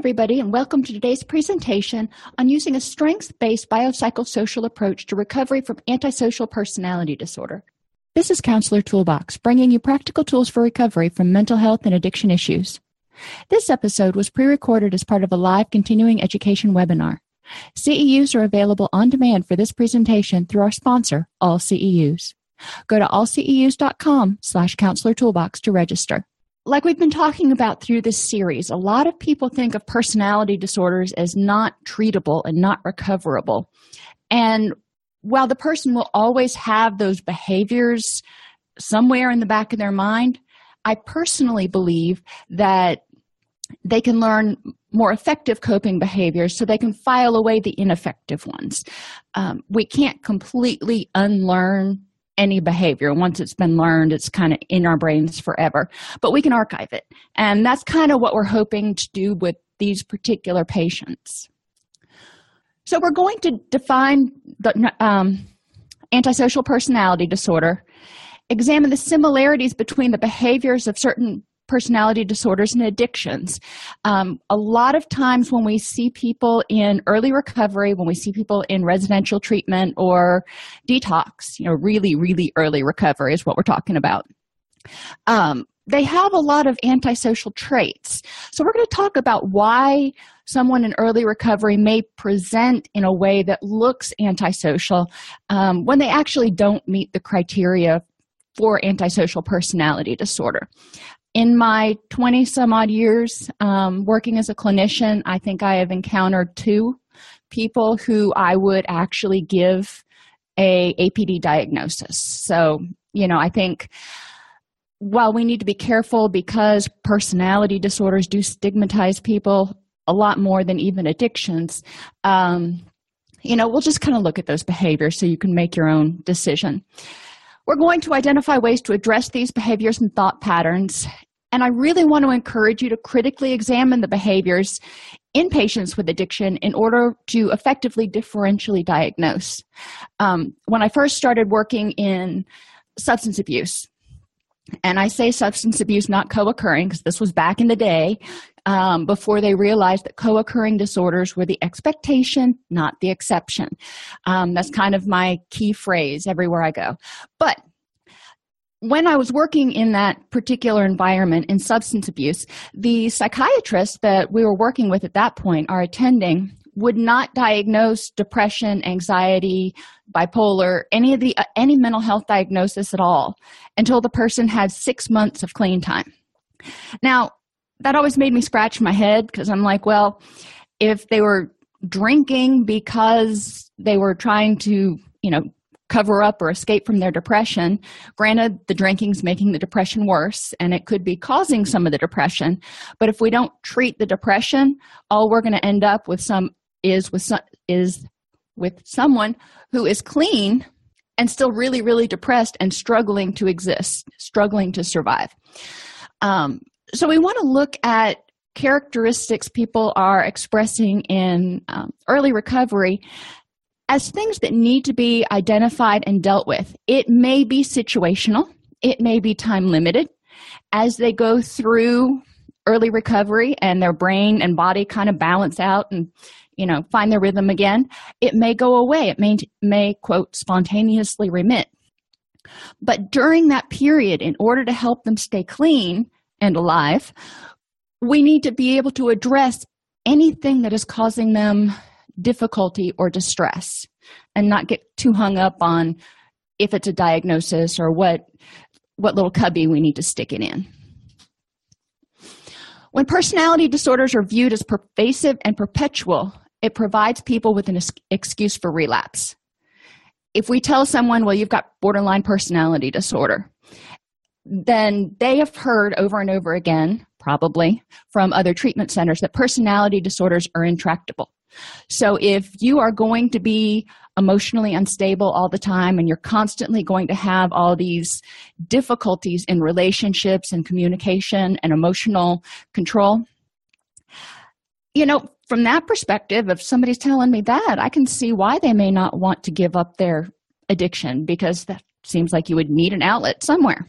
Everybody, and welcome to today's presentation on using a strengths based biopsychosocial approach to recovery from antisocial personality disorder. This is Counselor Toolbox, bringing you practical tools for recovery from mental health and addiction issues. This episode was pre recorded as part of a live continuing education webinar. CEUs are available on demand for this presentation through our sponsor, All CEUs. Go to allceus.com slash counselor toolbox to register like we've been talking about through this series, a lot of people think of personality disorders as not treatable and not recoverable. And while the person will always have those behaviors somewhere in the back of their mind, I personally believe that they can learn more effective coping behaviors so they can file away the ineffective ones. Um, we can't completely unlearn any behavior. Once it's been learned, it's kind of in our brains forever. But we can archive it. And that's kind of what we're hoping to do with these particular patients. So we're going to define the um, antisocial personality disorder, examine the similarities between the behaviors of certain personality disorders and addictions. Um, a lot of times, when we see people in early recovery, when we see people in residential treatment or detox, you know, really, really early recovery is what we're talking about. Um, they have a lot of antisocial traits. So, we're going to talk about why someone in early recovery may present in a way that looks antisocial um, when they actually don't meet the criteria for antisocial personality disorder in my 20 some odd years um, working as a clinician, I think I have encountered two people who I would actually give a APD diagnosis. So, you know, I think while we need to be careful because personality disorders do stigmatize people a lot more than even addictions, um, you know, we'll just kind of look at those behaviors so you can make your own decision. We're going to identify ways to address these behaviors and thought patterns. And I really want to encourage you to critically examine the behaviors in patients with addiction in order to effectively differentially diagnose. Um, when I first started working in substance abuse, and I say substance abuse, not co occurring, because this was back in the day um, before they realized that co occurring disorders were the expectation, not the exception. Um, that's kind of my key phrase everywhere I go. But when I was working in that particular environment in substance abuse, the psychiatrists that we were working with at that point, our attending, would not diagnose depression, anxiety, bipolar, any of the uh, any mental health diagnosis at all until the person had 6 months of clean time. Now, that always made me scratch my head because I'm like, well, if they were drinking because they were trying to, you know, cover up or escape from their depression, granted, the drinking's making the depression worse and it could be causing some of the depression. But if we don't treat the depression, all we're going to end up with some is with some, is with someone who is clean and still really, really depressed and struggling to exist, struggling to survive. Um, so we want to look at characteristics people are expressing in um, early recovery as things that need to be identified and dealt with. It may be situational, it may be time limited. As they go through early recovery and their brain and body kind of balance out and you know find their rhythm again it may go away it may may quote spontaneously remit but during that period in order to help them stay clean and alive we need to be able to address anything that is causing them difficulty or distress and not get too hung up on if it's a diagnosis or what what little cubby we need to stick it in. When personality disorders are viewed as pervasive and perpetual it provides people with an excuse for relapse. If we tell someone well you've got borderline personality disorder then they have heard over and over again probably from other treatment centers that personality disorders are intractable. So if you are going to be emotionally unstable all the time and you're constantly going to have all these difficulties in relationships and communication and emotional control you know from that perspective if somebody's telling me that i can see why they may not want to give up their addiction because that seems like you would need an outlet somewhere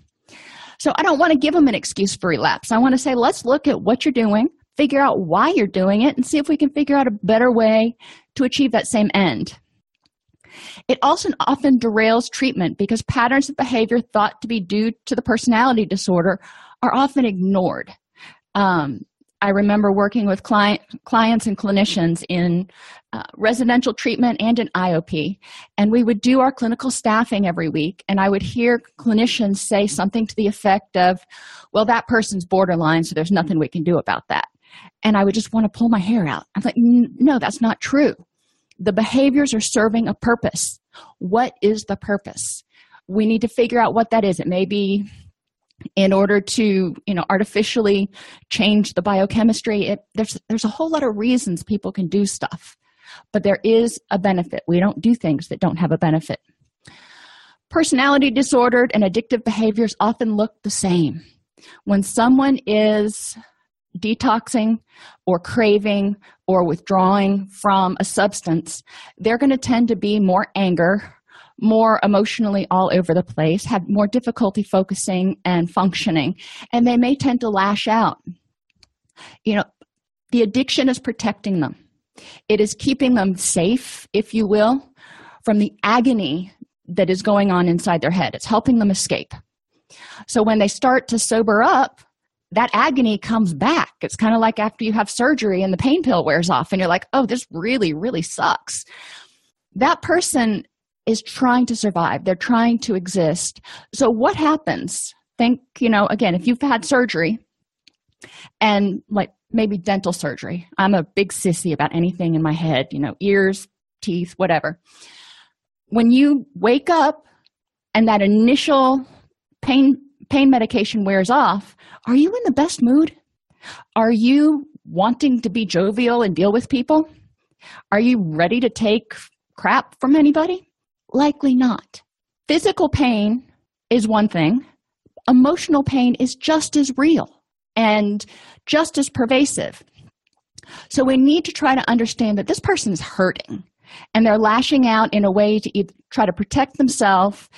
so i don't want to give them an excuse for relapse. I want to say let's look at what you're doing figure out why you're doing it and see if we can figure out a better way to achieve that same end. It also often derails treatment because patterns of behavior thought to be due to the personality disorder are often ignored. Um, I remember working with client, clients and clinicians in uh, residential treatment and in IOP, and we would do our clinical staffing every week. And I would hear clinicians say something to the effect of, Well, that person's borderline, so there's nothing we can do about that. And I would just want to pull my hair out. I'm like, No, that's not true. The behaviors are serving a purpose. What is the purpose? We need to figure out what that is. It may be in order to you know artificially change the biochemistry it, there's there's a whole lot of reasons people can do stuff but there is a benefit. We don't do things that don't have a benefit. Personality disordered and addictive behaviors often look the same. When someone is detoxing or craving or withdrawing from a substance they're going to tend to be more anger more emotionally all over the place, have more difficulty focusing and functioning, and they may tend to lash out. You know, the addiction is protecting them, it is keeping them safe, if you will, from the agony that is going on inside their head. It's helping them escape. So when they start to sober up, that agony comes back. It's kind of like after you have surgery and the pain pill wears off, and you're like, oh, this really, really sucks. That person is trying to survive. They're trying to exist. So what happens? Think you know again if you've had surgery and like maybe dental surgery. I'm a big sissy about anything in my head you know ears teeth whatever. When you wake up and that initial pain pain medication wears off are you in the best mood? Are you wanting to be jovial and deal with people? Are you ready to take crap from anybody Likely not. Physical pain is one thing, emotional pain is just as real and just as pervasive. So we need to try to understand that this person is hurting and they're lashing out in a way to try to protect themselves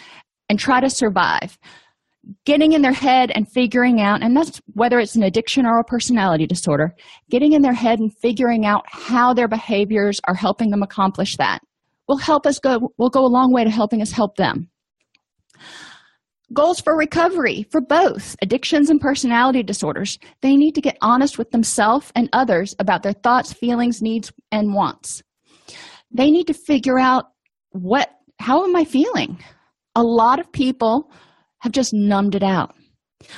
and try to survive. Getting in their head and figuring out, and that's whether it's an addiction or a personality disorder, getting in their head and figuring out how their behaviors are helping them accomplish that will help us go will go a long way to helping us help them. Goals for recovery for both addictions and personality disorders they need to get honest with themselves and others about their thoughts feelings needs and wants. They need to figure out what how am i feeling? A lot of people have just numbed it out.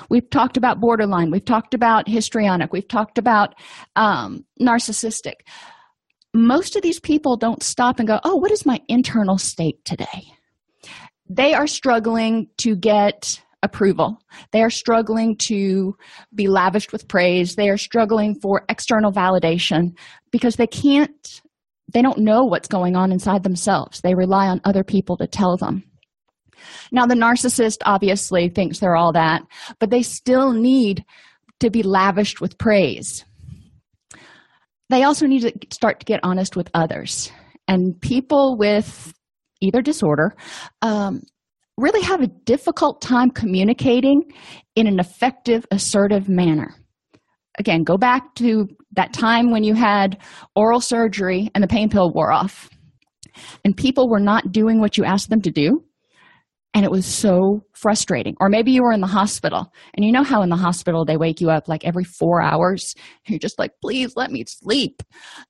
We've talked about borderline. We've talked about histrionic. We've talked about um, narcissistic most of these people don't stop and go, Oh, what is my internal state today? They are struggling to get approval. They are struggling to be lavished with praise. They are struggling for external validation because they can't, they don't know what's going on inside themselves. They rely on other people to tell them. Now, the narcissist obviously thinks they're all that, but they still need to be lavished with praise they also need to start to get honest with others. And people with either disorder um, really have a difficult time communicating in an effective assertive manner. Again, go back to that time when you had oral surgery and the pain pill wore off, and people were not doing what you asked them to do. And it was so frustrating. Or maybe you were in the hospital, and you know how in the hospital they wake you up like every four hours. You're just like, please let me sleep.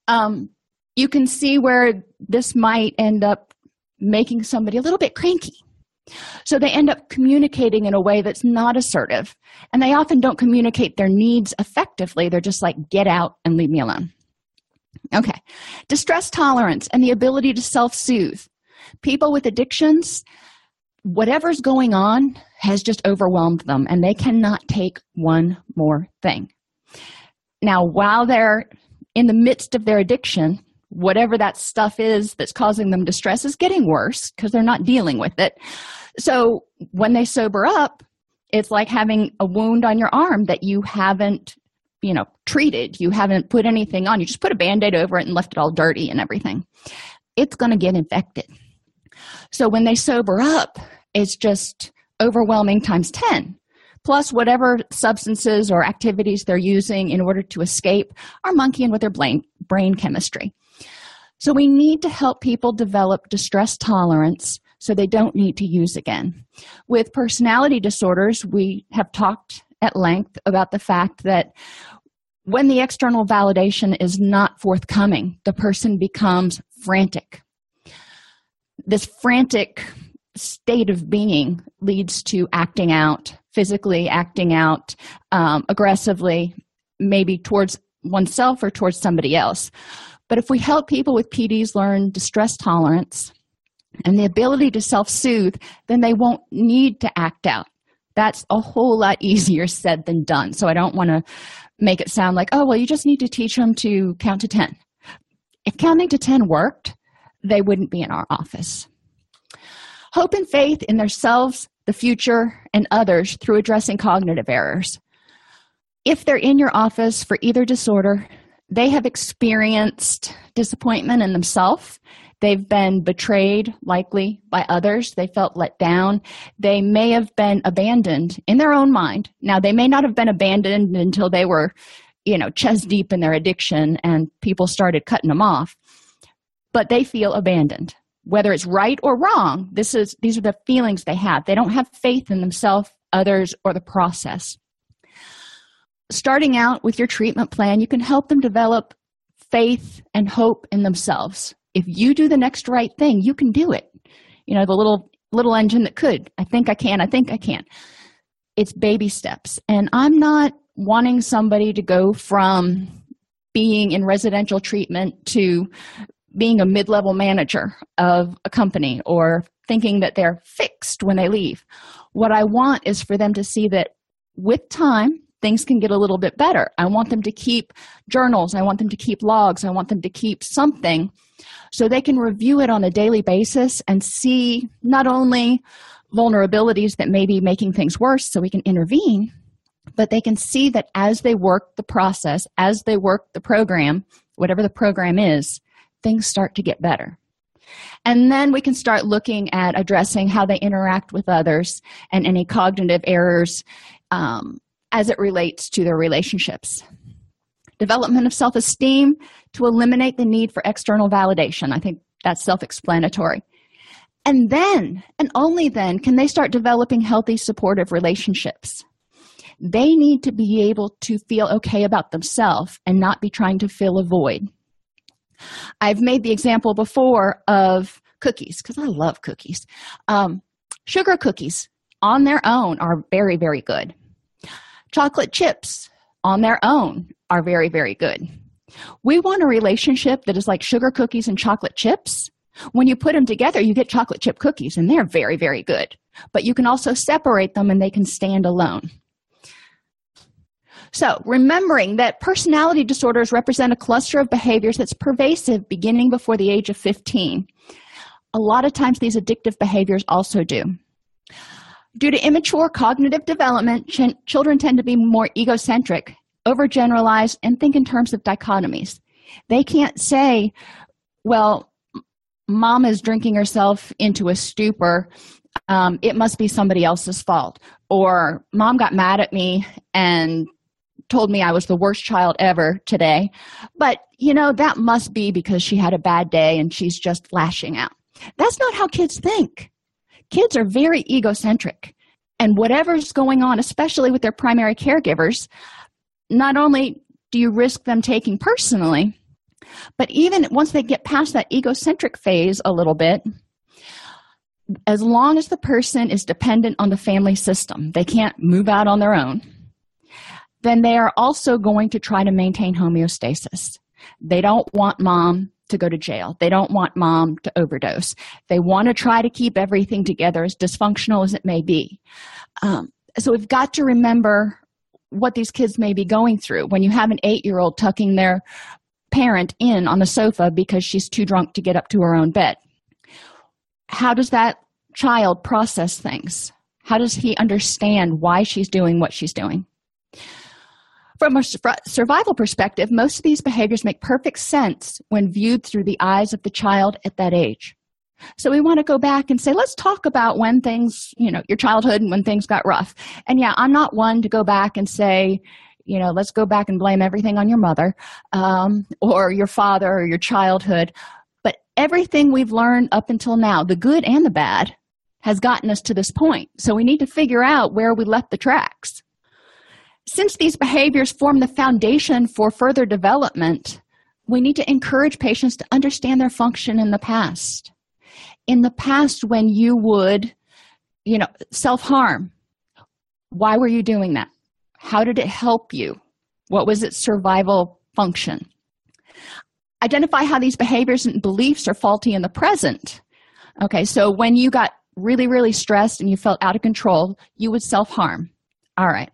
Um, you can see where this might end up making somebody a little bit cranky. So they end up communicating in a way that's not assertive. And they often don't communicate their needs effectively. They're just like, get out and leave me alone. Okay. Distress tolerance and the ability to self soothe. People with addictions, whatever's going on has just overwhelmed them and they cannot take one more thing. Now, while they're in the midst of their addiction, whatever that stuff is that's causing them distress is getting worse because they're not dealing with it. So when they sober up, it's like having a wound on your arm that you haven't, you know, treated. You haven't put anything on. You just put a band aid over it and left it all dirty and everything. It's going to get infected. So when they sober up, it's just overwhelming times 10 plus whatever substances or activities they're using in order to escape are monkeying with their brain, brain chemistry. So we need to help people develop distress tolerance so they don't need to use again. With personality disorders, we have talked at length about the fact that when the external validation is not forthcoming, the person becomes frantic. This frantic state of being leads to acting out, physically acting out um, aggressively, maybe towards oneself or towards somebody else. But if we help people with PDs learn distress tolerance and the ability to self soothe, then they won't need to act out. That's a whole lot easier said than done. So I don't want to make it sound like, oh, well, you just need to teach them to count to 10. If counting to 10 worked, they wouldn't be in our office. Hope and faith in themselves, the future, and others through addressing cognitive errors. If they're in your office for either disorder, they have experienced disappointment in themselves. They've been betrayed, likely by others. They felt let down. They may have been abandoned in their own mind. Now, they may not have been abandoned until they were, you know, chest deep in their addiction and people started cutting them off, but they feel abandoned. Whether it's right or wrong, this is these are the feelings they have. They don't have faith in themselves, others, or the process starting out with your treatment plan, you can help them develop faith and hope in themselves. If you do the next right thing, you can do it. You know, the little little engine that could. I think I can. I think I can. It's baby steps. And I'm not wanting somebody to go from being in residential treatment to being a mid-level manager of a company or thinking that they're fixed when they leave. What I want is for them to see that with time things can get a little bit better. I want them to keep journals, I want them to keep logs, I want them to keep something so they can review it on a daily basis and see not only vulnerabilities that may be making things worse so we can intervene, but they can see that as they work the process, as they work the program, whatever the program is, things start to get better. And then we can start looking at addressing how they interact with others and any cognitive errors um, as it relates to their relationships. Development of self esteem to eliminate the need for external validation. I think that's self explanatory. And then, and only then, can they start developing healthy, supportive relationships. They need to be able to feel okay about themselves and not be trying to fill a void. I've made the example before of cookies because I love cookies. Um, sugar cookies on their own are very, very good. Chocolate chips on their own are very, very good. We want a relationship that is like sugar cookies and chocolate chips. When you put them together, you get chocolate chip cookies, and they're very, very good. But you can also separate them and they can stand alone. So, remembering that personality disorders represent a cluster of behaviors that's pervasive beginning before the age of 15. A lot of times, these addictive behaviors also do. Due to immature cognitive development, ch- children tend to be more egocentric, overgeneralize, and think in terms of dichotomies. They can't say, well, mom is drinking herself into a stupor. Um, it must be somebody else's fault. Or mom got mad at me and told me I was the worst child ever today. But, you know, that must be because she had a bad day and she's just lashing out. That's not how kids think. Kids are very egocentric. And whatever's going on, especially with their primary caregivers, not only do you risk them taking personally, but even once they get past that egocentric phase a little bit, as long as the person is dependent on the family system, they can't move out on their own, then they are also going to try to maintain homeostasis. They don't want mom to go to jail. They don't want mom to overdose. They want to try to keep everything together, as dysfunctional as it may be. Um, so we've got to remember what these kids may be going through. When you have an eight year old tucking their parent in on the sofa because she's too drunk to get up to her own bed, how does that child process things? How does he understand why she's doing what she's doing? From a survival perspective, most of these behaviors make perfect sense when viewed through the eyes of the child at that age. So we want to go back and say, let's talk about when things, you know, your childhood and when things got rough. And yeah, I'm not one to go back and say, you know, let's go back and blame everything on your mother um, or your father or your childhood. But everything we've learned up until now, the good and the bad, has gotten us to this point. So we need to figure out where we left the tracks. Since these behaviors form the foundation for further development, we need to encourage patients to understand their function in the past. In the past, when you would, you know, self harm, why were you doing that? How did it help you? What was its survival function? Identify how these behaviors and beliefs are faulty in the present. Okay, so when you got really, really stressed and you felt out of control, you would self harm. All right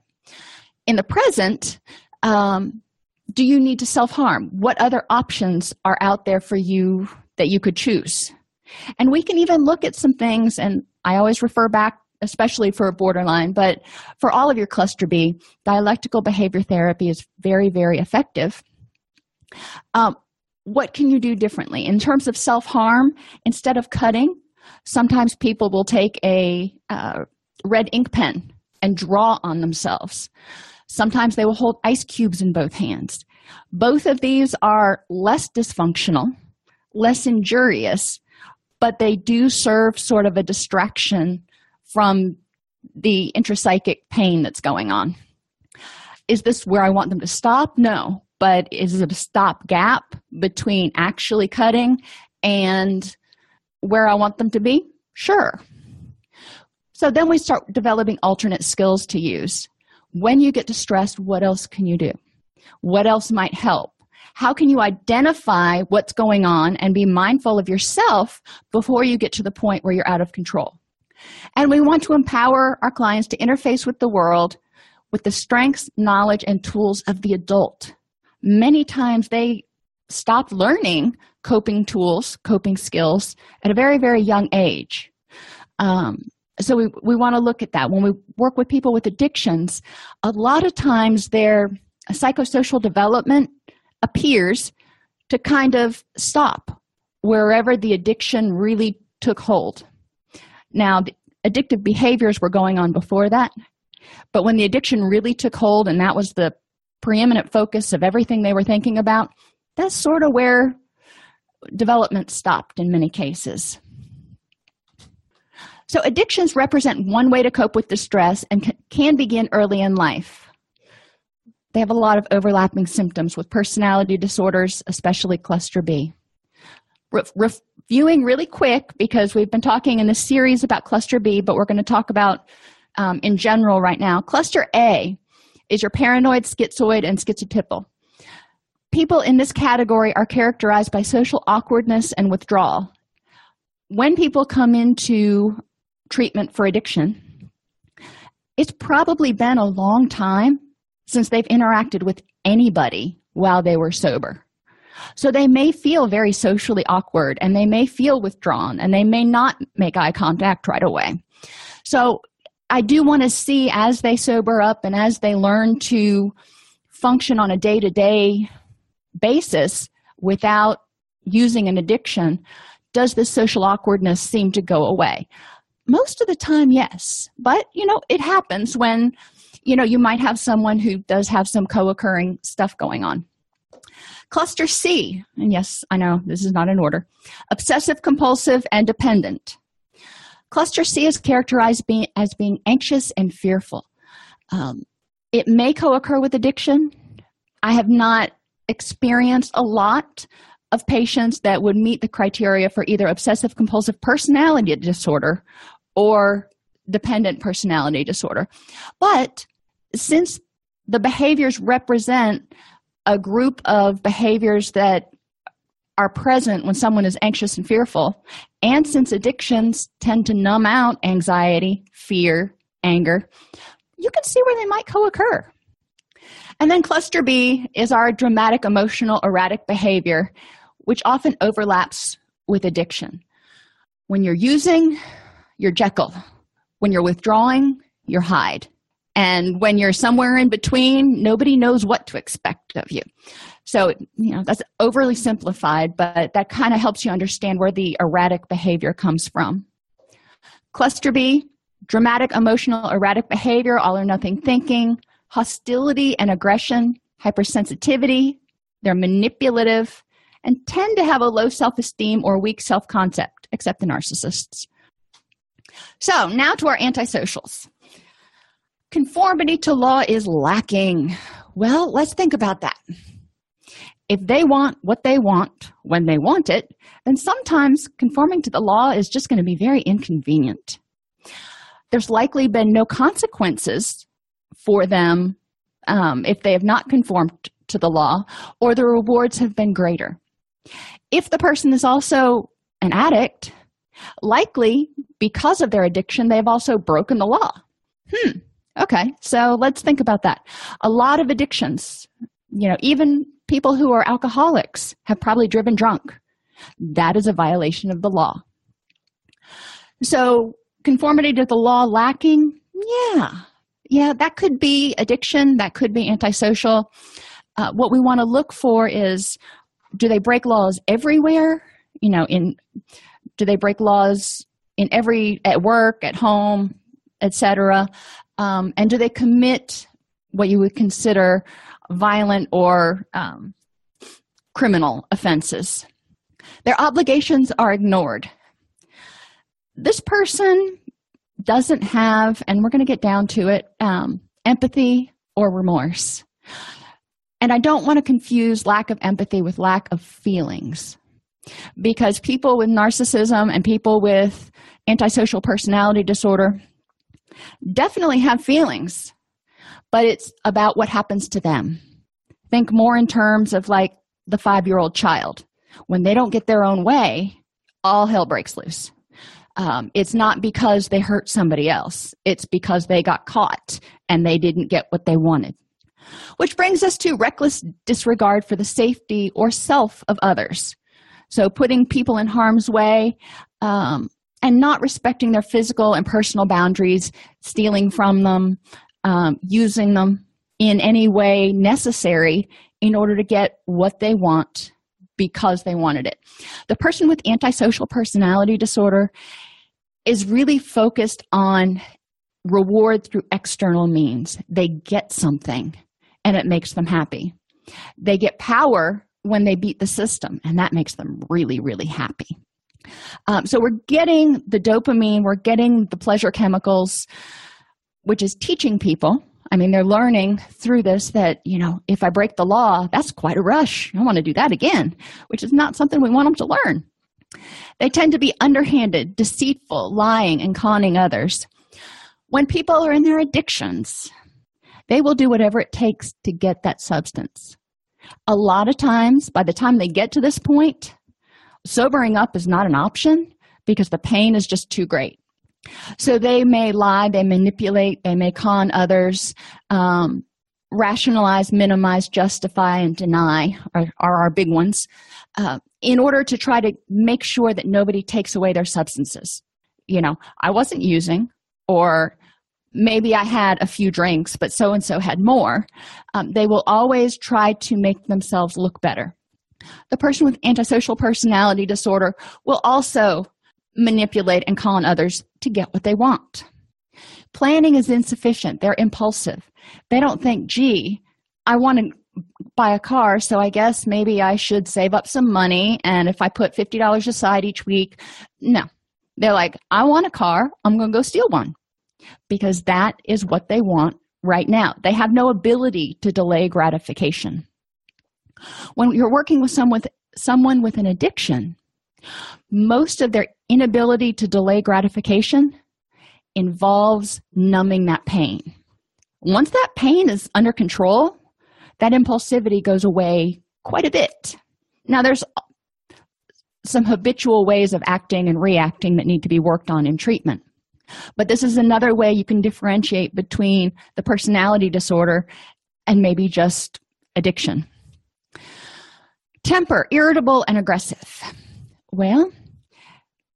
in the present um, do you need to self-harm? What other options are out there for you that you could choose? And we can even look at some things and i always refer back especially for borderline but for all of your cluster b dialectical behavior therapy is very very effective. Um, what can you do differently? In terms of self-harm instead of cutting sometimes people will take a uh, red ink pen and draw on themselves Sometimes they will hold ice cubes in both hands. Both of these are less dysfunctional, less injurious, but they do serve sort of a distraction from the intrapsychic pain that's going on. Is this where I want them to stop? No. But is it a stop gap between actually cutting and where I want them to be? Sure. So then we start developing alternate skills to use. When you get distressed, what else can you do? What else might help? How can you identify what's going on and be mindful of yourself before you get to the point where you're out of control? And we want to empower our clients to interface with the world with the strengths, knowledge, and tools of the adult. Many times they stop learning coping tools, coping skills at a very, very young age. Um, so we, we want to look at that. When we work with people with addictions a lot of times their psychosocial development appears to kind of stop wherever the addiction really took hold. Now addictive behaviors were going on before that but when the addiction really took hold and that was the preeminent focus of everything they were thinking about that's sort of where development stopped in many cases so, addictions represent one way to cope with distress and can begin early in life. They have a lot of overlapping symptoms with personality disorders, especially cluster B. Re- reviewing really quick because we've been talking in this series about cluster B, but we're going to talk about um, in general right now. Cluster A is your paranoid, schizoid, and schizotypal. People in this category are characterized by social awkwardness and withdrawal. When people come into treatment for addiction, it's probably been a long time since they've interacted with anybody while they were sober. So they may feel very socially awkward and they may feel withdrawn and they may not make eye contact right away. So I do want to see as they sober up and as they learn to function on a day to day basis without using an addiction, does this social awkwardness seem to go away? Most of the time, yes. But, you know, it happens when you know, you might have someone who does have some co occurring stuff going on. Cluster C, and yes, I know this is not in order obsessive compulsive and dependent. Cluster C is characterized being, as being anxious and fearful. Um, it may co occur with addiction. I have not experienced a lot of patients that would meet the criteria for either obsessive compulsive personality disorder or dependent personality disorder. But since the behaviors represent a group of behaviors that are present when someone is anxious and fearful, and since addictions tend to numb out anxiety, fear, anger, you can see where they might co occur. And then cluster B is our dramatic, emotional, erratic behavior, which often overlaps with addiction. When you're using, you're Jekyll. When you're withdrawing, you're Hyde. And when you're somewhere in between, nobody knows what to expect of you. So, you know, that's overly simplified, but that kind of helps you understand where the erratic behavior comes from. Cluster B, dramatic, emotional, erratic behavior, all or nothing thinking, hostility and aggression, hypersensitivity, they're manipulative, and tend to have a low self esteem or weak self concept, except the narcissists. So, now to our antisocials. Conformity to law is lacking. Well, let's think about that. If they want what they want when they want it, then sometimes conforming to the law is just going to be very inconvenient. There's likely been no consequences for them um, if they have not conformed to the law, or the rewards have been greater. If the person is also an addict, likely because of their addiction, they've also broken the law. Hmm. Okay, so let's think about that. A lot of addictions, you know, even people who are alcoholics have probably driven drunk. That is a violation of the law. So, conformity to the law lacking, yeah, yeah, that could be addiction, that could be antisocial. Uh, what we want to look for is do they break laws everywhere? You know, in do they break laws in every at work, at home, etc. Um, and do they commit what you would consider violent or um, criminal offenses? Their obligations are ignored. This person doesn't have, and we're going to get down to it, um, empathy or remorse. And I don't want to confuse lack of empathy with lack of feelings because people with narcissism and people with antisocial personality disorder definitely have feelings, but it's about what happens to them. Think more in terms of like the five year old child. When they don't get their own way, all hell breaks loose. Um, it's not because they hurt somebody else, it's because they got caught and they didn't get what they wanted. Which brings us to reckless disregard for the safety or self of others. So, putting people in harm's way um, and not respecting their physical and personal boundaries, stealing from them, um, using them in any way necessary in order to get what they want because they wanted it. The person with antisocial personality disorder is really focused on reward through external means. They get something and it makes them happy. They get power when they beat the system, and that makes them really, really happy. Um, so we're getting the dopamine, we're getting the pleasure chemicals, which is teaching people I mean, they're learning through this that, you know, if I break the law, that's quite a rush. I want to do that again, which is not something we want them to learn. They tend to be underhanded, deceitful, lying, and conning others. When people are in their addictions, they will do whatever it takes to get that substance. A lot of times, by the time they get to this point, sobering up is not an option because the pain is just too great. So they may lie, they manipulate, they may con others, um, rationalize, minimize, justify, and deny are, are our big ones uh, in order to try to make sure that nobody takes away their substances. You know, I wasn't using, or maybe I had a few drinks, but so and so had more. Um, they will always try to make themselves look better. The person with antisocial personality disorder will also manipulate and con others to get what they want. Planning is insufficient. They're impulsive. They don't think, gee, I want to buy a car, so I guess maybe I should save up some money. And if I put $50 aside each week, no. They're like, I want a car. I'm going to go steal one because that is what they want right now. They have no ability to delay gratification. When you're working with someone with, someone with an addiction, most of their inability to delay gratification involves numbing that pain. Once that pain is under control, that impulsivity goes away quite a bit. Now, there's some habitual ways of acting and reacting that need to be worked on in treatment. But this is another way you can differentiate between the personality disorder and maybe just addiction. Temper, irritable and aggressive. Well,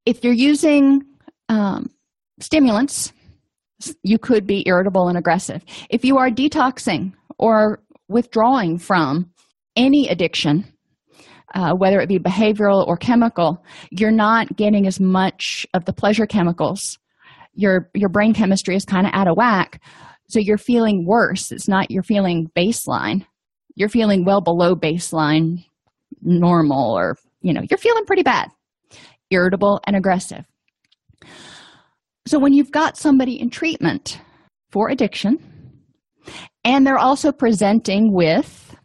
if you're using um, stimulants, you could be irritable and aggressive. If you are detoxing or withdrawing from any addiction, uh, whether it be behavioral or chemical, you're not getting as much of the pleasure chemicals. Your your brain chemistry is kind of out of whack, so you're feeling worse. It's not you're feeling baseline. You're feeling well below baseline, normal, or you know you're feeling pretty bad, irritable and aggressive. So when you've got somebody in treatment for addiction, and they're also presenting with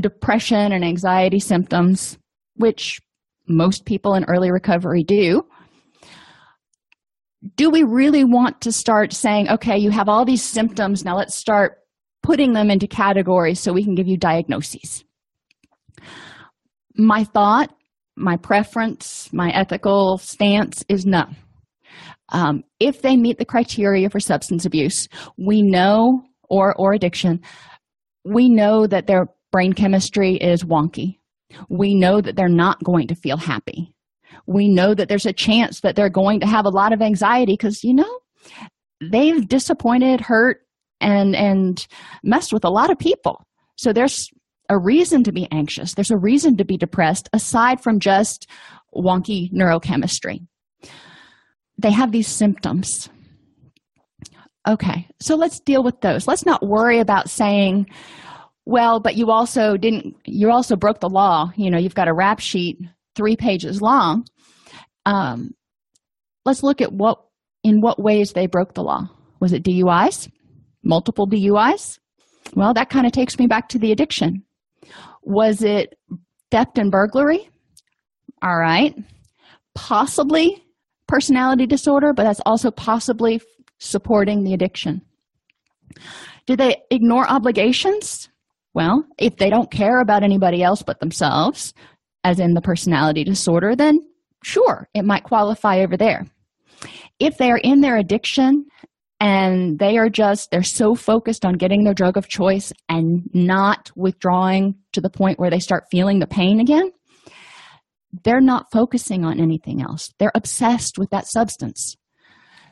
depression and anxiety symptoms, which most people in early recovery do, do we really want to start saying, okay, you have all these symptoms, now let's start putting them into categories so we can give you diagnoses? My thought, my preference, my ethical stance is no. Um, if they meet the criteria for substance abuse, we know, or, or addiction, we know that they're brain chemistry is wonky. We know that they're not going to feel happy. We know that there's a chance that they're going to have a lot of anxiety because, you know, they've disappointed, hurt, and and messed with a lot of people. So there's a reason to be anxious. There's a reason to be depressed aside from just wonky neurochemistry. They have these symptoms. Okay, so let's deal with those. Let's not worry about saying, well but you also didn't you also broke the law you know you've got a rap sheet three pages long um, let's look at what in what ways they broke the law. Was it DUIs multiple DUIs well that kind of takes me back to the addiction. Was it theft and burglary? All right. Possibly personality disorder but that's also possibly supporting the addiction. Did they ignore obligations? Well, if they don't care about anybody else but themselves, as in the personality disorder, then sure, it might qualify over there. If they're in their addiction and they are just, they're so focused on getting their drug of choice and not withdrawing to the point where they start feeling the pain again, they're not focusing on anything else. They're obsessed with that substance.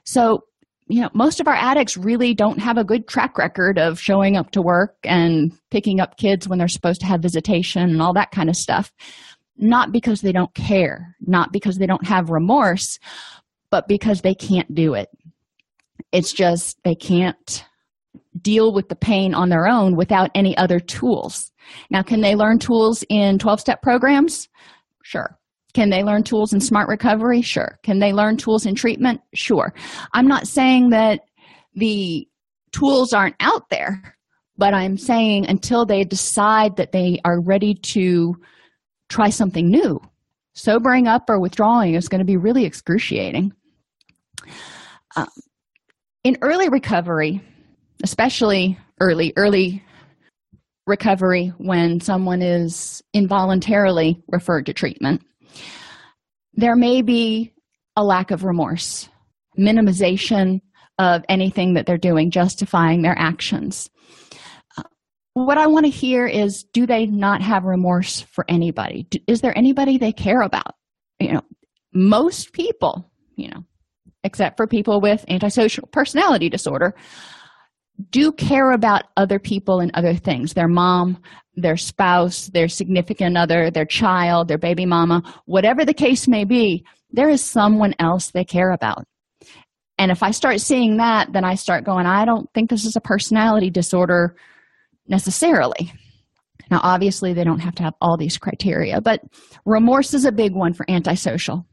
So you know most of our addicts really don't have a good track record of showing up to work and picking up kids when they're supposed to have visitation and all that kind of stuff not because they don't care not because they don't have remorse but because they can't do it it's just they can't deal with the pain on their own without any other tools now can they learn tools in 12 step programs sure can they learn tools in SMART Recovery? Sure. Can they learn tools in treatment? Sure. I'm not saying that the tools aren't out there, but I'm saying until they decide that they are ready to try something new, sobering up or withdrawing is going to be really excruciating. Um, in early recovery, especially early, early recovery when someone is involuntarily referred to treatment, there may be a lack of remorse, minimization of anything that they're doing, justifying their actions. What I want to hear is do they not have remorse for anybody? Is there anybody they care about? You know, most people, you know, except for people with antisocial personality disorder, do care about other people and other things their mom, their spouse, their significant other, their child, their baby mama, whatever the case may be, there is someone else they care about. And if I start seeing that, then I start going, I don't think this is a personality disorder necessarily. Now, obviously, they don't have to have all these criteria, but remorse is a big one for antisocial.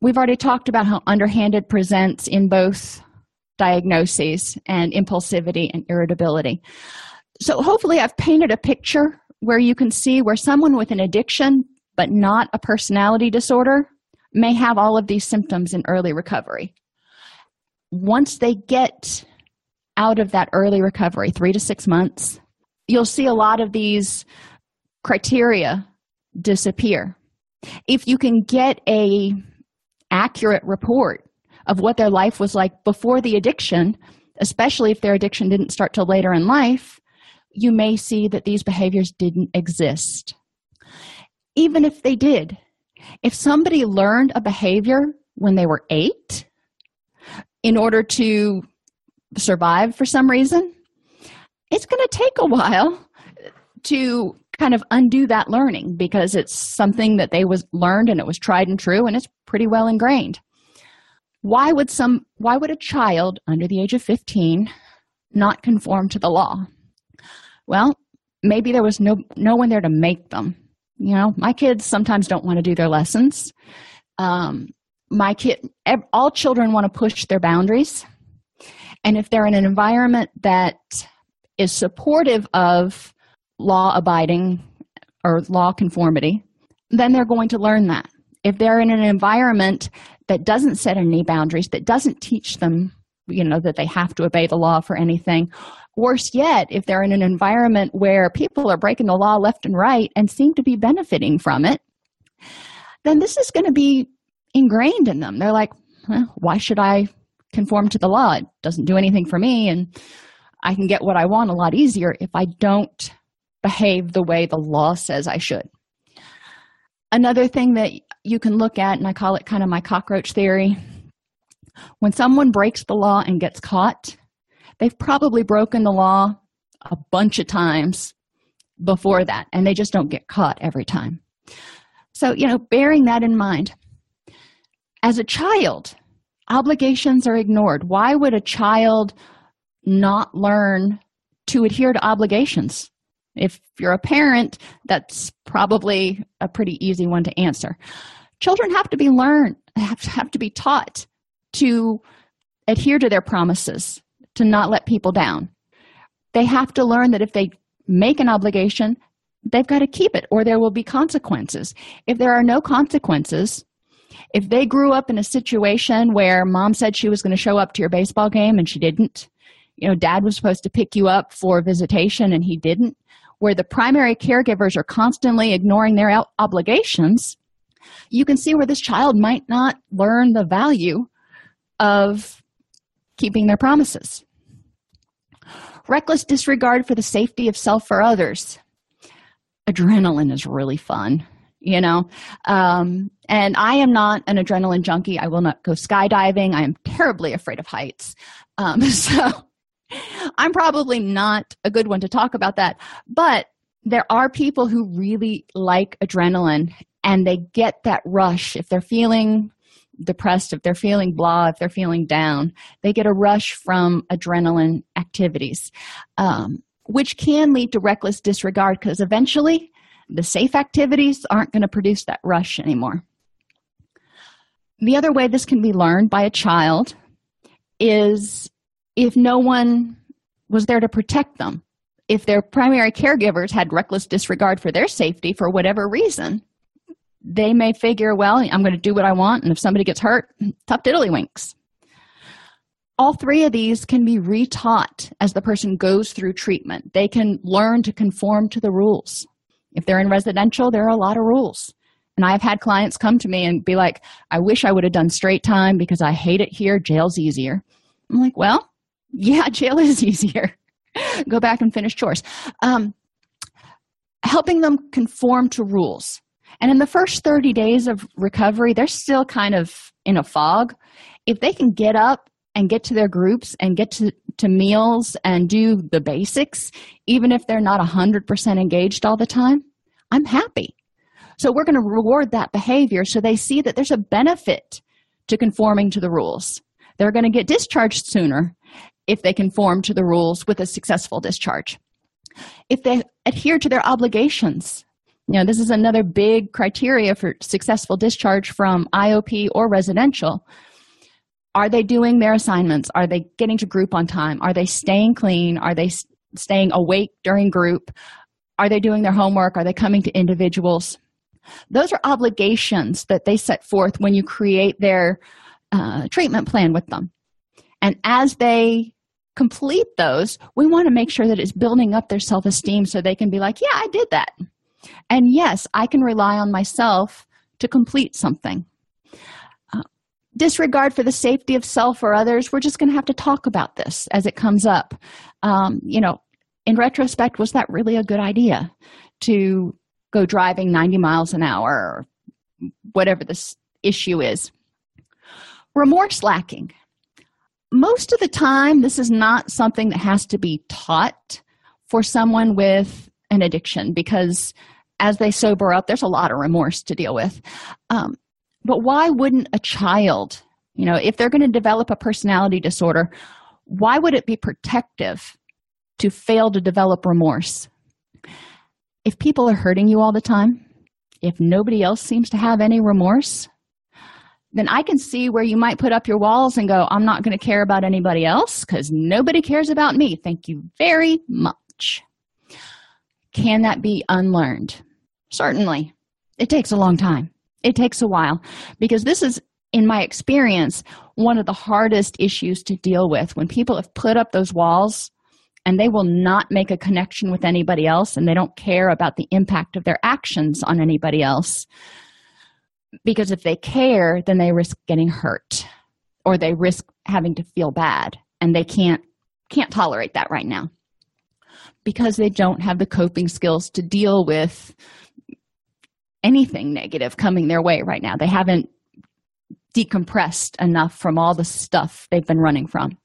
We've already talked about how underhanded presents in both diagnoses and impulsivity and irritability. So, hopefully, I've painted a picture where you can see where someone with an addiction but not a personality disorder may have all of these symptoms in early recovery. Once they get out of that early recovery, three to six months, you'll see a lot of these criteria disappear. If you can get a accurate report of what their life was like before the addiction, especially if their addiction didn't start till later in life, you may see that these behaviors didn't exist. Even if they did, if somebody learned a behavior when they were eight in order to survive for some reason, it's going to take a while to kind of undo that learning because it's something that they was learned and it was tried and true and it's pretty well ingrained. Why would some why would a child under the age of 15 not conform to the law? Well maybe there was no no one there to make them. You know my kids sometimes don't want to do their lessons. Um, my kid all children want to push their boundaries and if they're in an environment that is supportive of law abiding or law conformity then they're going to learn that. If they're in an environment that doesn't set any boundaries that doesn't teach them you know that they have to obey the law for anything worse yet if they're in an environment where people are breaking the law left and right and seem to be benefiting from it then this is going to be ingrained in them. They're like well, why should i conform to the law. It doesn't do anything for me and i can get what i want a lot easier if i don't behave the way the law says i should. Another thing that you can look at and i call it kind of my cockroach theory when someone breaks the law and gets caught they've probably broken the law a bunch of times before that and they just don't get caught every time. So you know bearing that in mind as a child obligations are ignored. Why would a child not learn to adhere to obligations? If you're a parent that's probably a pretty easy one to answer. Children have to be learned have have to be taught to adhere to their promises to not let people down. They have to learn that if they make an obligation they've got to keep it or there will be consequences. If there are no consequences if they grew up in a situation where mom said she was going to show up to your baseball game and she didn't you know dad was supposed to pick you up for visitation and he didn't where the primary caregivers are constantly ignoring their obligations you can see where this child might not learn the value of keeping their promises. Reckless disregard for the safety of self or others. Adrenaline is really fun you know? Um, and i am not an adrenaline junkie. I will not go skydiving. I am terribly afraid of heights. Um, so i'm probably not a good one to talk about that. But there are people who really like adrenaline and they get that rush. If they're feeling depressed if they're feeling blah if they're feeling down they get a rush from adrenaline activities um, which can lead to reckless disregard because eventually the safe activities aren't going to produce that rush anymore. The other way this can be learned by a child is if no one was there to protect them if their primary caregivers had reckless disregard for their safety for whatever reason they may figure well i'm going to do what i want and if somebody gets hurt tough tiddlywinks all three of these can be retaught as the person goes through treatment. They can learn to conform to the rules if they're in residential there are a lot of rules. And i've had clients come to me and be like i wish i would have done straight time because i hate it here. Jail's easier. I'm like well yeah jail is easier. Go back and finish chores. Um, helping them conform to rules. And in the first 30 days of recovery they're still kind of in a fog. If they can get up and get to their groups and get to, to meals and do the basics even if they're not 100% engaged all the time i'm happy so we're going to reward that behavior so they see that there's a benefit to conforming to the rules they're going to get discharged sooner if they conform to the rules with a successful discharge. If they adhere to their obligations, you know, this is another big criteria for successful discharge from IOP or residential. Are they doing their assignments? Are they getting to group on time? Are they staying clean? Are they staying awake during group? Are they doing their homework? Are they coming to individuals? Those are obligations that they set forth when you create their uh, treatment plan with them. And as they complete those, we want to make sure that it's building up their self esteem so they can be like, yeah, I did that. And yes, I can rely on myself to complete something. Disregard for the safety of self or others, we're just going to have to talk about this as it comes up. Um, you know, in retrospect, was that really a good idea to go driving 90 miles an hour or whatever this issue is? Remorse lacking most of the time, this is not something that has to be taught for someone with an addiction because as they sober up, there's a lot of remorse to deal with. Um, but why wouldn't a child, you know, if they're going to develop a personality disorder, why would it be protective to fail to develop remorse? If people are hurting you all the time, if nobody else seems to have any remorse, then I can see where you might put up your walls and go, I'm not going to care about anybody else because nobody cares about me. Thank you very much. Can that be unlearned? Certainly. It takes a long time. It takes a while because this is, in my experience, one of the hardest issues to deal with. When people have put up those walls and they will not make a connection with anybody else and they don't care about the impact of their actions on anybody else because if they care then they risk getting hurt or they risk having to feel bad and they can't can't tolerate that right now because they don't have the coping skills to deal with anything negative coming their way right now. They haven't decompressed enough from all the stuff they've been running from.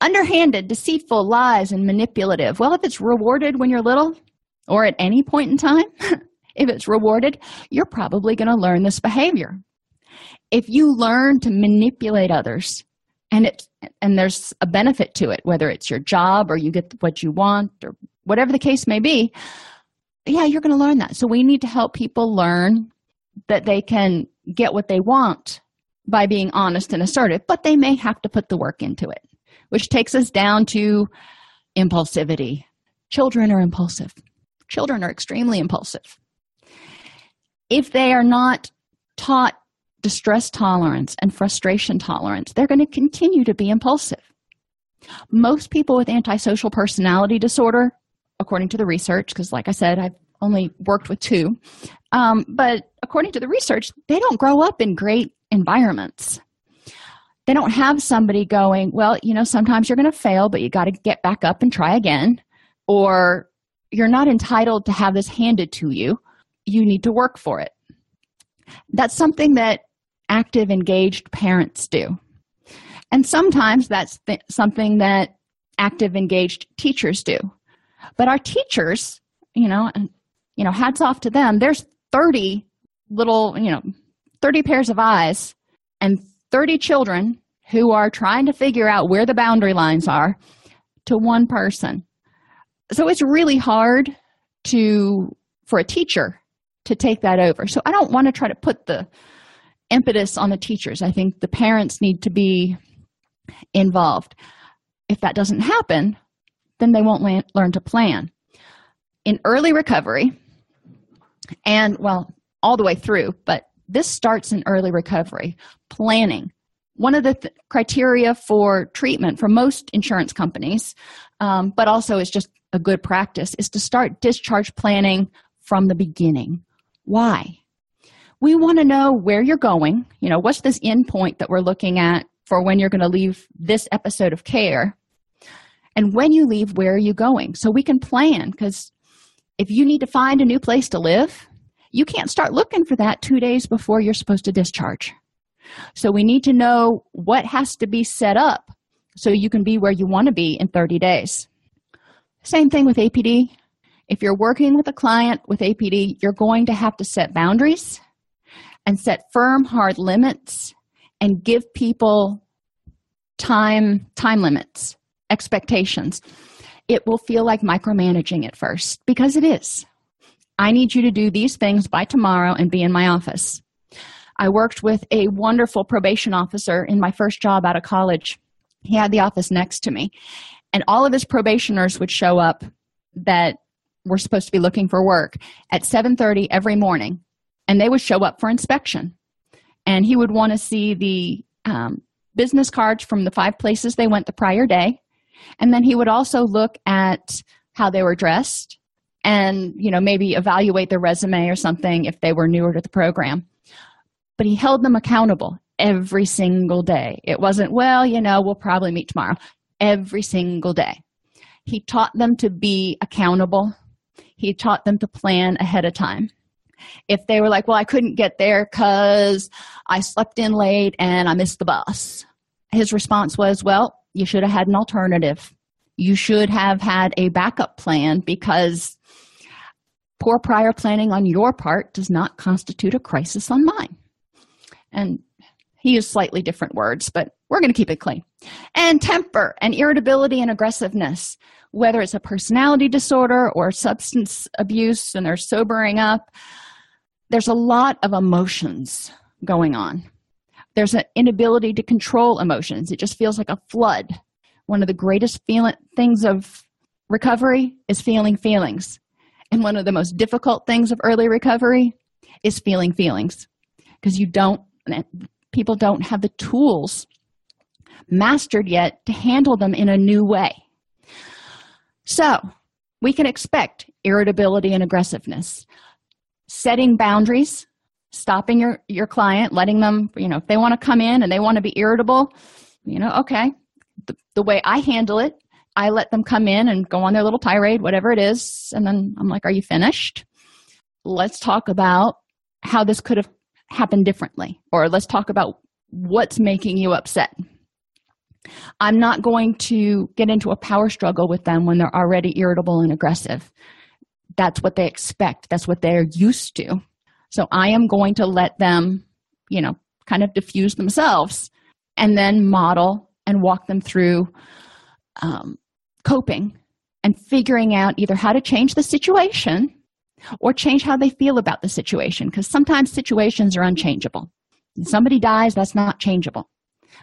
Underhanded deceitful lies and manipulative. Well if it's rewarded when you're little or at any point in time if it's rewarded, you're probably going to learn this behavior. If you learn to manipulate others and it and there's a benefit to it, whether it's your job or you get what you want or whatever the case may be, yeah, you're going to learn that. So we need to help people learn that they can get what they want by being honest and assertive, but they may have to put the work into it, which takes us down to impulsivity. Children are impulsive. Children are extremely impulsive if they are not taught distress tolerance and frustration tolerance, they're going to continue to be impulsive. Most people with antisocial personality disorder, according to the research, because like I said, I've only worked with two, um, but according to the research, they don't grow up in great environments. They don't have somebody going, well, you know, sometimes you're going to fail, but you got to get back up and try again. Or you're not entitled to have this handed to you you need to work for it. That's something that active, engaged parents do. And sometimes that's th- something that active, engaged teachers do. But our teachers, you know, and you know, hats off to them. There's 30 little, you know, 30 pairs of eyes and 30 children who are trying to figure out where the boundary lines are to one person. So it's really hard to for a teacher to take that over. So I don't want to try to put the impetus on the teachers. I think the parents need to be involved. If that doesn't happen, then they won't learn to plan. In early recovery, and well, all the way through, but this starts in early recovery, planning. One of the th- criteria for treatment for most insurance companies, um, but also is just a good practice, is to start discharge planning from the beginning. Why? We want to know where you're going. You know, what's this end point that we're looking at for when you're going to leave this episode of care? And when you leave, where are you going? So we can plan because if you need to find a new place to live, you can't start looking for that two days before you're supposed to discharge. So we need to know what has to be set up so you can be where you want to be in 30 days. Same thing with APD. If you're working with a client with APD, you're going to have to set boundaries and set firm, hard limits and give people time time limits expectations. It will feel like micromanaging at first because it is. I need you to do these things by tomorrow and be in my office. I worked with a wonderful probation officer in my first job out of college. He had the office next to me. And all of his probationers would show up that were supposed to be looking for work at 7.30 every morning and they would show up for inspection. And he would want to see the um, business cards from the five places they went the prior day and then he would also look at how they were dressed and you know maybe evaluate their resume or something if they were newer to the program. But he held them accountable every single day. It wasn't well you know we'll probably meet tomorrow. Every single day. He taught them to be accountable. He taught them to plan ahead of time. If they were like well i couldn't get there because i slept in late and i missed the bus. His response was well you should have had an alternative. You should have had a backup plan because poor prior planning on your part does not constitute a crisis on mine. And he used slightly different words but we're going to keep it clean. And temper and irritability and aggressiveness whether it's a personality disorder or substance abuse and they're sobering up there's a lot of emotions going on there's an inability to control emotions. It just feels like a flood. One of the greatest feeling things of recovery is feeling feelings. And one of the most difficult things of early recovery is feeling feelings. Because you don't people don't have the tools mastered yet to handle them in a new way. So we can expect irritability and aggressiveness. Setting boundaries stopping your your client letting them you know if they want to come in and they want to be irritable you know okay. The, the way i handle it i let them come in and go on their little tirade whatever it is and then i'm like are you finished? Let's talk about how this could have happened differently or let's talk about what's making you upset. I'm not going to get into a power struggle with them when they're already irritable and aggressive. That's what they expect. That's what they're used to so i am going to let them you know kind of diffuse themselves and then model and walk them through um, coping and figuring out either how to change the situation or change how they feel about the situation because sometimes situations are unchangeable. Somebody dies that's not changeable.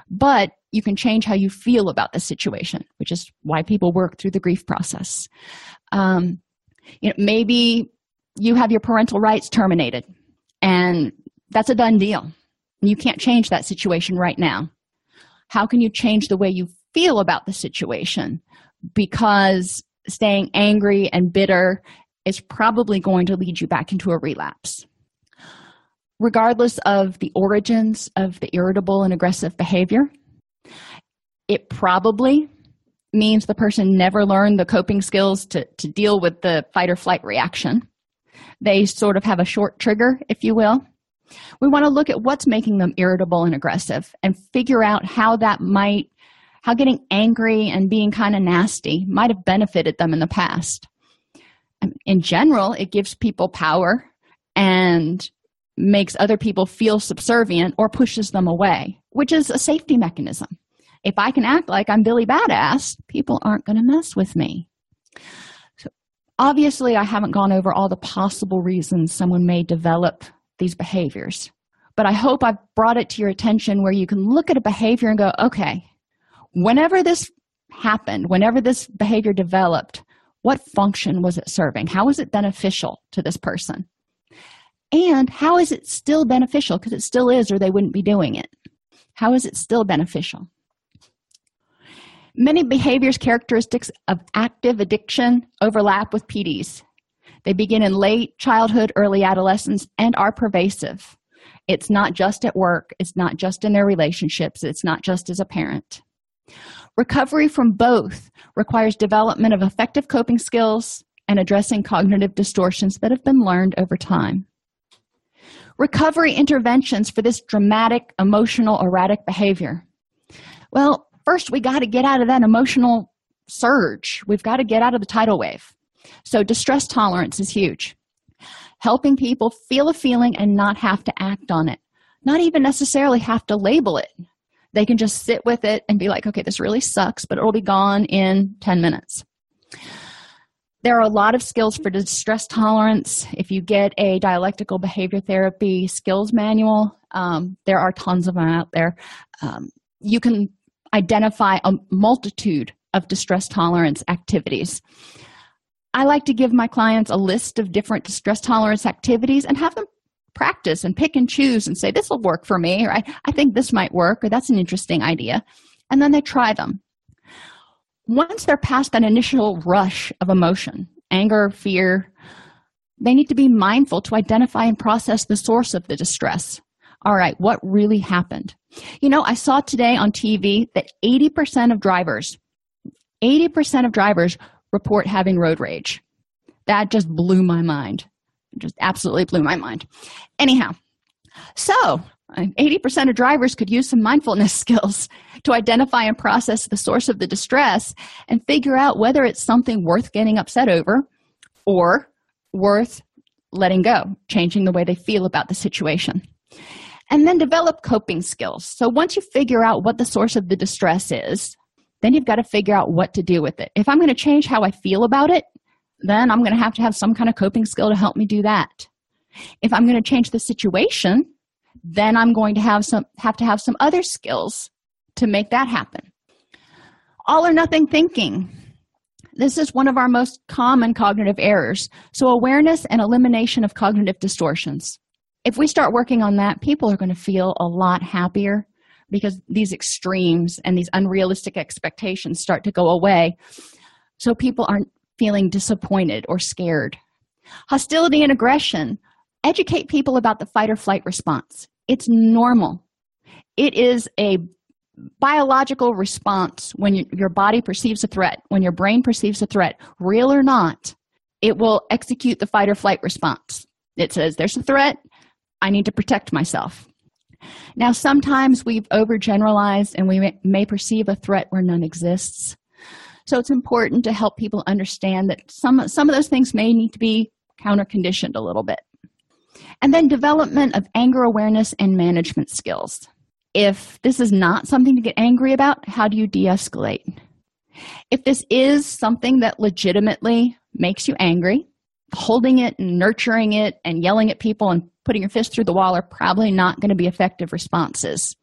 But you can change how you feel about the situation which is why people work through the grief process. Um, you know maybe you have your parental rights terminated and that's a done deal. You can't change that situation right now. How can you change the way you feel about the situation? Because staying angry and bitter is probably going to lead you back into a relapse. Regardless of the origins of the irritable and aggressive behavior it probably means the person never learned the coping skills to, to deal with the fight or flight reaction. They sort of have a short trigger, if you will. We want to look at what's making them irritable and aggressive and figure out how that might, how getting angry and being kind of nasty might have benefited them in the past. Um, in general, it gives people power and makes other people feel subservient or pushes them away, which is a safety mechanism if I can act like I'm Billy Badass, people aren't going to mess with me. Obviously, I haven't gone over all the possible reasons someone may develop these behaviors, but I hope I've brought it to your attention where you can look at a behavior and go, okay, whenever this happened, whenever this behavior developed, what function was it serving? How was it beneficial to this person? And how is it still beneficial? Because it still is, or they wouldn't be doing it. How is it still beneficial? Many behaviors characteristics of active addiction overlap with PDs. They begin in late childhood, early adolescence, and are pervasive. It's not just at work, it's not just in their relationships, it's not just as a parent. Recovery from both requires development of effective coping skills and addressing cognitive distortions that have been learned over time. Recovery interventions for this dramatic, emotional, erratic behavior. Well, first we got to get out of that emotional surge. We've got to get out of the tidal wave. So, distress tolerance is huge. Helping people feel a feeling and not have to act on it. not even necessarily have to label it. They can just sit with it and be like, okay, this really sucks, but it'll be gone in 10 minutes. There are a lot of skills for distress tolerance. If you get a dialectical behavior therapy skills manual, um, there are tons of them out there. Um, you can identify a multitude of distress tolerance activities. I like to give my clients a list of different distress tolerance activities and have them practice and pick and choose and say, This will work for me, or I, I think this might work, or that's an interesting idea. And then they try them. Once they're past that initial rush of emotion, anger, fear, they need to be mindful to identify and process the source of the distress. All right, what really happened? You know, I saw today on TV that 80% of drivers, 80% of drivers report having road rage. That just blew my mind. Just absolutely blew my mind. Anyhow, so uh, 80% of drivers could use some mindfulness skills to identify and process the source of the distress and figure out whether it's something worth getting upset over or worth letting go, changing the way they feel about the situation. And then develop coping skills. So once you figure out what the source of the distress is, then you've got to figure out what to do with it. If I'm going to change how I feel about it, then I'm going to have to have some kind of coping skill to help me do that. If I'm going to change the situation, then I'm going to have some have to have some other skills to make that happen. All or nothing thinking. This is one of our most common cognitive errors. So awareness and elimination of cognitive distortions. If we start working on that, people are going to feel a lot happier because these extremes and these unrealistic expectations start to go away. So people aren't feeling disappointed or scared. Hostility and aggression. Educate people about the fight or flight response. It's normal. It is a biological response when you, your body perceives a threat, when your brain perceives a threat, real or not, it will execute the fight or flight response. It says, There's a threat. I need to protect myself. Now, sometimes we've overgeneralized and we may perceive a threat where none exists. So it's important to help people understand that some, some of those things may need to be counter conditioned a little bit. And then development of anger awareness and management skills. If this is not something to get angry about, how do you de escalate? If this is something that legitimately makes you angry, holding it and nurturing it and yelling at people and putting your fist through the wall are probably not going to be effective responses.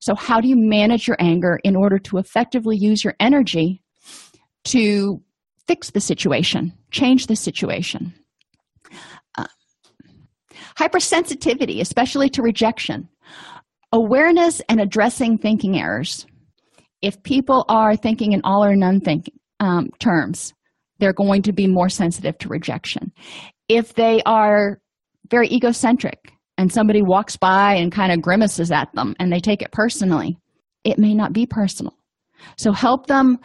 So, how do you manage your anger in order to effectively use your energy to fix the situation, change the situation? Uh, hypersensitivity, especially to rejection, awareness and addressing thinking errors. If people are thinking in all or none think, um, terms, they're going to be more sensitive to rejection. If they are very egocentric and somebody walks by and kind of grimaces at them and they take it personally, it may not be personal. So help them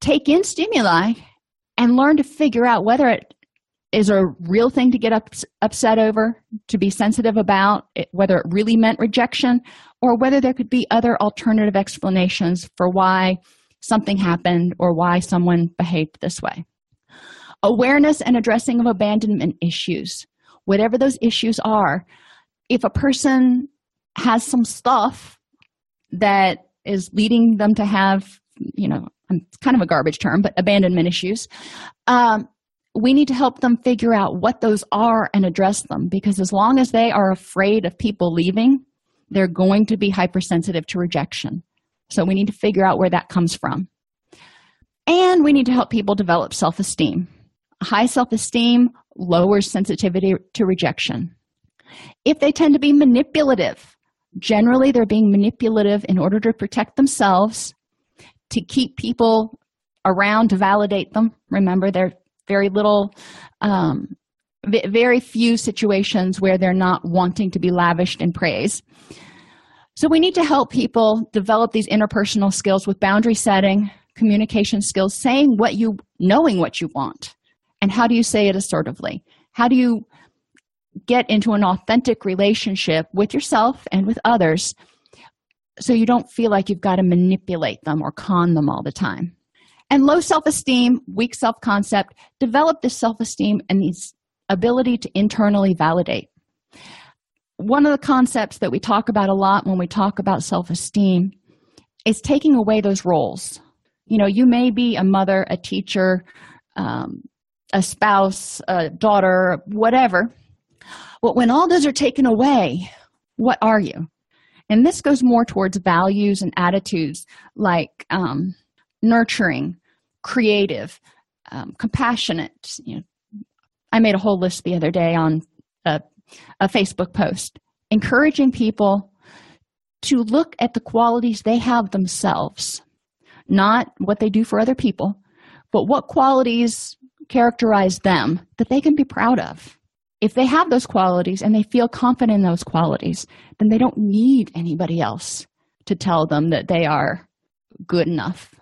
take in stimuli and learn to figure out whether it is a real thing to get up, upset over, to be sensitive about, it, whether it really meant rejection, or whether there could be other alternative explanations for why something happened or why someone behaved this way. Awareness and addressing of abandonment issues. Whatever those issues are if a person has some stuff that is leading them to have you know it's kind of a garbage term but abandonment issues um, we need to help them figure out what those are and address them. Because as long as they are afraid of people leaving they're going to be hypersensitive to rejection so we need to figure out where that comes from and we need to help people develop self-esteem high self-esteem lowers sensitivity to rejection. If they tend to be manipulative, generally they're being manipulative in order to protect themselves, to keep people around to validate them. Remember, there are very little, um, very few situations where they're not wanting to be lavished in praise. So, we need to help people develop these interpersonal skills with boundary setting, communication skills, saying what you, knowing what you want and how do you say it assertively? How do you get into an authentic relationship with yourself and with others so you don't feel like you've got to manipulate them or con them all the time? And low self esteem, weak self concept, develop this self esteem and this ability to internally validate. One of the concepts that we talk about a lot when we talk about self esteem is taking away those roles. You know, you may be a mother, a teacher, um, a spouse, a daughter, whatever. But when all those are taken away, what are you? And this goes more towards values and attitudes like um, nurturing, creative, um, compassionate. You know, I made a whole list the other day on a, a Facebook post encouraging people to look at the qualities they have themselves, not what they do for other people, but what qualities characterize them that they can be proud of. If they have those qualities and they feel confident in those qualities, then they don't need anybody else to tell them that they are good enough.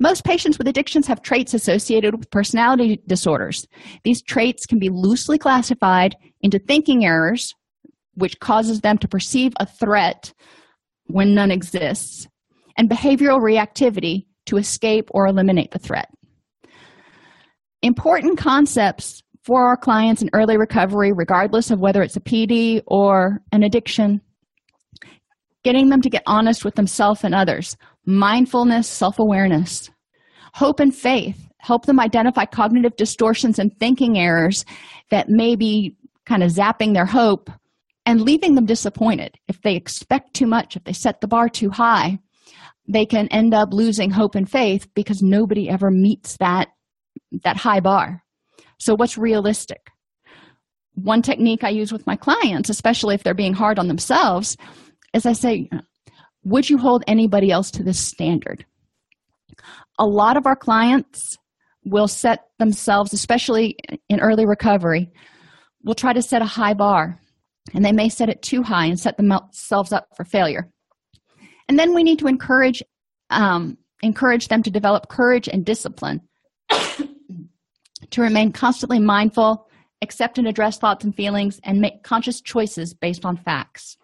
Most patients with addictions have traits associated with personality disorders. These traits can be loosely classified into thinking errors, which causes them to perceive a threat when none exists, and behavioral reactivity to escape or eliminate the threat. Important concepts for our clients in early recovery, regardless of whether it's a PD or an addiction, getting them to get honest with themselves and others, mindfulness, self awareness, hope and faith, help them identify cognitive distortions and thinking errors that may be kind of zapping their hope and leaving them disappointed. If they expect too much, if they set the bar too high, they can end up losing hope and faith because nobody ever meets that that high bar. So what's realistic? One technique I use with my clients, especially if they're being hard on themselves, is I say, would you hold anybody else to this standard? A lot of our clients will set themselves, especially in early recovery, will try to set a high bar and they may set it too high and set themselves up for failure. And then we need to encourage um, encourage them to develop courage and discipline to remain constantly mindful, accept and address thoughts and feelings, and make conscious choices based on facts.